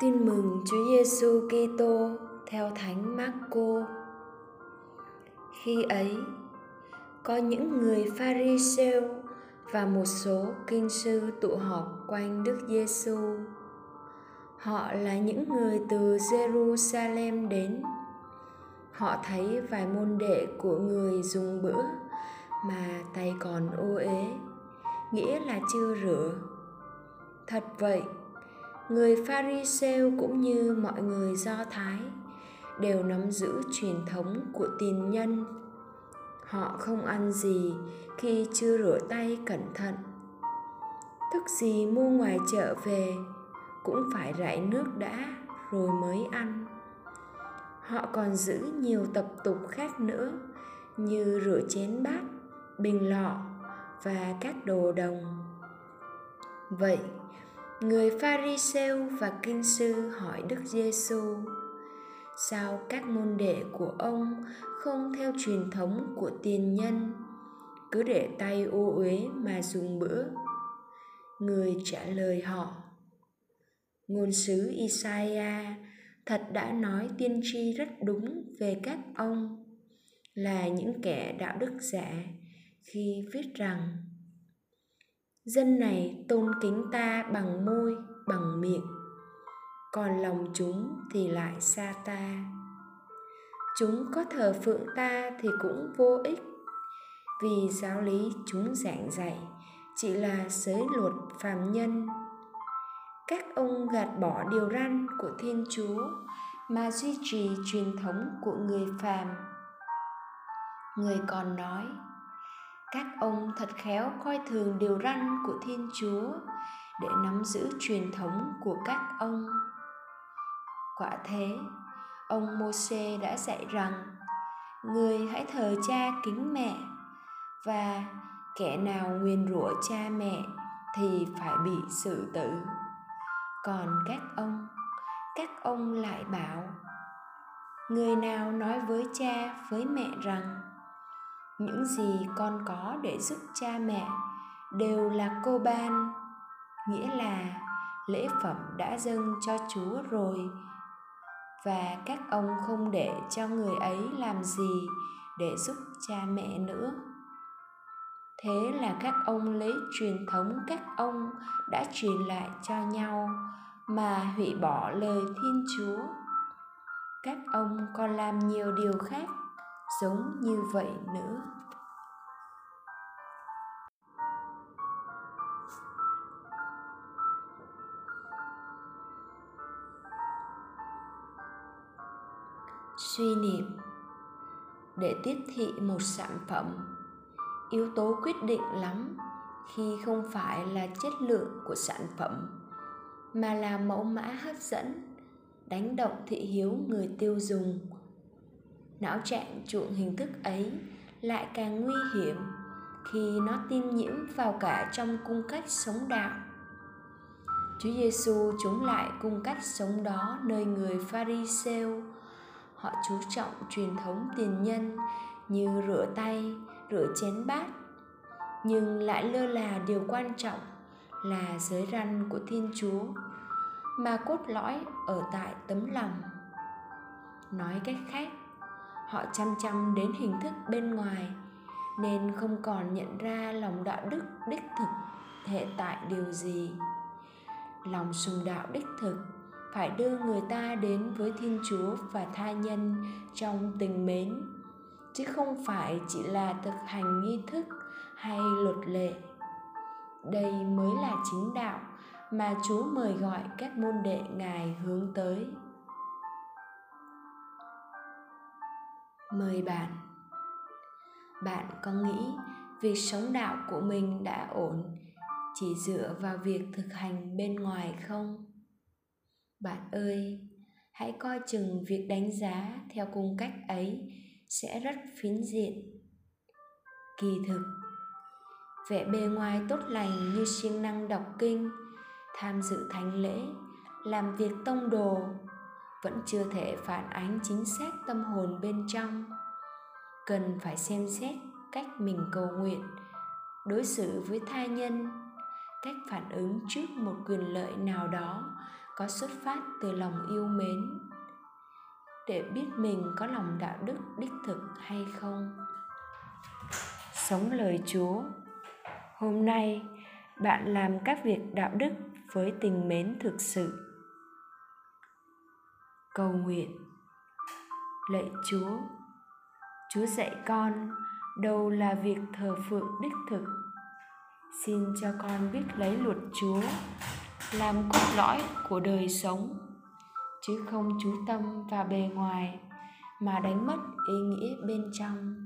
Tin mừng Chúa Giêsu Kitô theo Thánh Marco. Khi ấy, có những người Pharisêu và một số kinh sư tụ họp quanh Đức Giêsu. Họ là những người từ Jerusalem đến. Họ thấy vài môn đệ của người dùng bữa mà tay còn ô uế, nghĩa là chưa rửa. Thật vậy, người Pharisêu cũng như mọi người Do Thái đều nắm giữ truyền thống của tiền nhân. Họ không ăn gì khi chưa rửa tay cẩn thận. Thức gì mua ngoài chợ về cũng phải rải nước đã rồi mới ăn. Họ còn giữ nhiều tập tục khác nữa như rửa chén bát, bình lọ và các đồ đồng. Vậy, người Pharisêu và kinh sư hỏi Đức Giêsu: Sao các môn đệ của ông không theo truyền thống của tiền nhân, cứ để tay ô uế mà dùng bữa? Người trả lời họ: Ngôn sứ Isaiah thật đã nói tiên tri rất đúng về các ông là những kẻ đạo đức giả khi viết rằng dân này tôn kính ta bằng môi, bằng miệng, còn lòng chúng thì lại xa ta. Chúng có thờ phượng ta thì cũng vô ích. Vì giáo lý chúng giảng dạy, chỉ là giới luật phàm nhân. Các ông gạt bỏ điều răn của thiên chúa mà duy trì truyền thống của người phàm. Người còn nói các ông thật khéo coi thường điều răn của thiên chúa để nắm giữ truyền thống của các ông. Quả thế, ông môse đã dạy rằng, người hãy thờ cha kính mẹ, và kẻ nào nguyền rủa cha mẹ thì phải bị xử tử. Còn các ông các ông lại bảo, người nào nói với cha, với mẹ rằng những gì con có để giúp cha mẹ đều là cô ban. Nghĩa là lễ phẩm đã dâng cho chúa rồi và các ông không để cho người ấy làm gì để giúp cha mẹ nữa. Thế là các ông lấy truyền thống các ông đã truyền lại cho nhau mà hủy bỏ lời thiên chúa. Các ông còn làm nhiều điều khác giống như vậy nữa. Suy niệm. Để tiếp thị một sản phẩm, yếu tố quyết định lắm khi không phải là chất lượng của sản phẩm, mà là mẫu mã hấp dẫn, đánh động thị hiếu người tiêu dùng não trạng chuộng hình thức ấy lại càng nguy hiểm khi nó tiêm nhiễm vào cả trong cung cách sống đạo Chúa Giêsu chống lại cung cách sống đó nơi người Pharisêu. Họ chú trọng truyền thống tiền nhân như rửa tay, rửa chén bát, nhưng lại lơ là điều quan trọng là giới răn của Thiên Chúa mà cốt lõi ở tại tấm lòng. Nói cách khác, họ chăm chăm đến hình thức bên ngoài, nên không còn nhận ra lòng đạo đức đích thực hệ tại điều gì. Lòng sùng đạo đích thực phải đưa người ta đến với thiên chúa và tha nhân trong tình mến, chứ không phải chỉ là thực hành nghi thức hay luật lệ. Đây mới là chính đạo mà chúa mời gọi các môn đệ ngài hướng tới. Mời bạn. Bạn có nghĩ việc sống đạo của mình đã ổn chỉ dựa vào việc thực hành bên ngoài không? Bạn ơi, hãy coi chừng việc đánh giá theo cung cách ấy sẽ rất phiến diện. Kỳ thực, vẻ bề ngoài tốt lành như siêng năng đọc kinh, tham dự thánh lễ, làm việc tông đồ vẫn chưa thể phản ánh chính xác tâm hồn bên trong. Cần phải xem xét cách mình cầu nguyện, đối xử với tha nhân, cách phản ứng trước một quyền lợi nào đó có xuất phát từ lòng yêu mến. Để biết mình có lòng đạo đức đích thực hay không. Sống lời chúa. Hôm nay, bạn làm các việc đạo đức với tình mến thực sự cầu nguyện. Lạy chúa chúa dạy con, đâu là việc thờ phượng đích thực. Xin cho con biết lấy luật chúa, làm cốt lõi của đời sống, chứ không chú tâm và bề ngoài mà đánh mất ý nghĩa bên trong.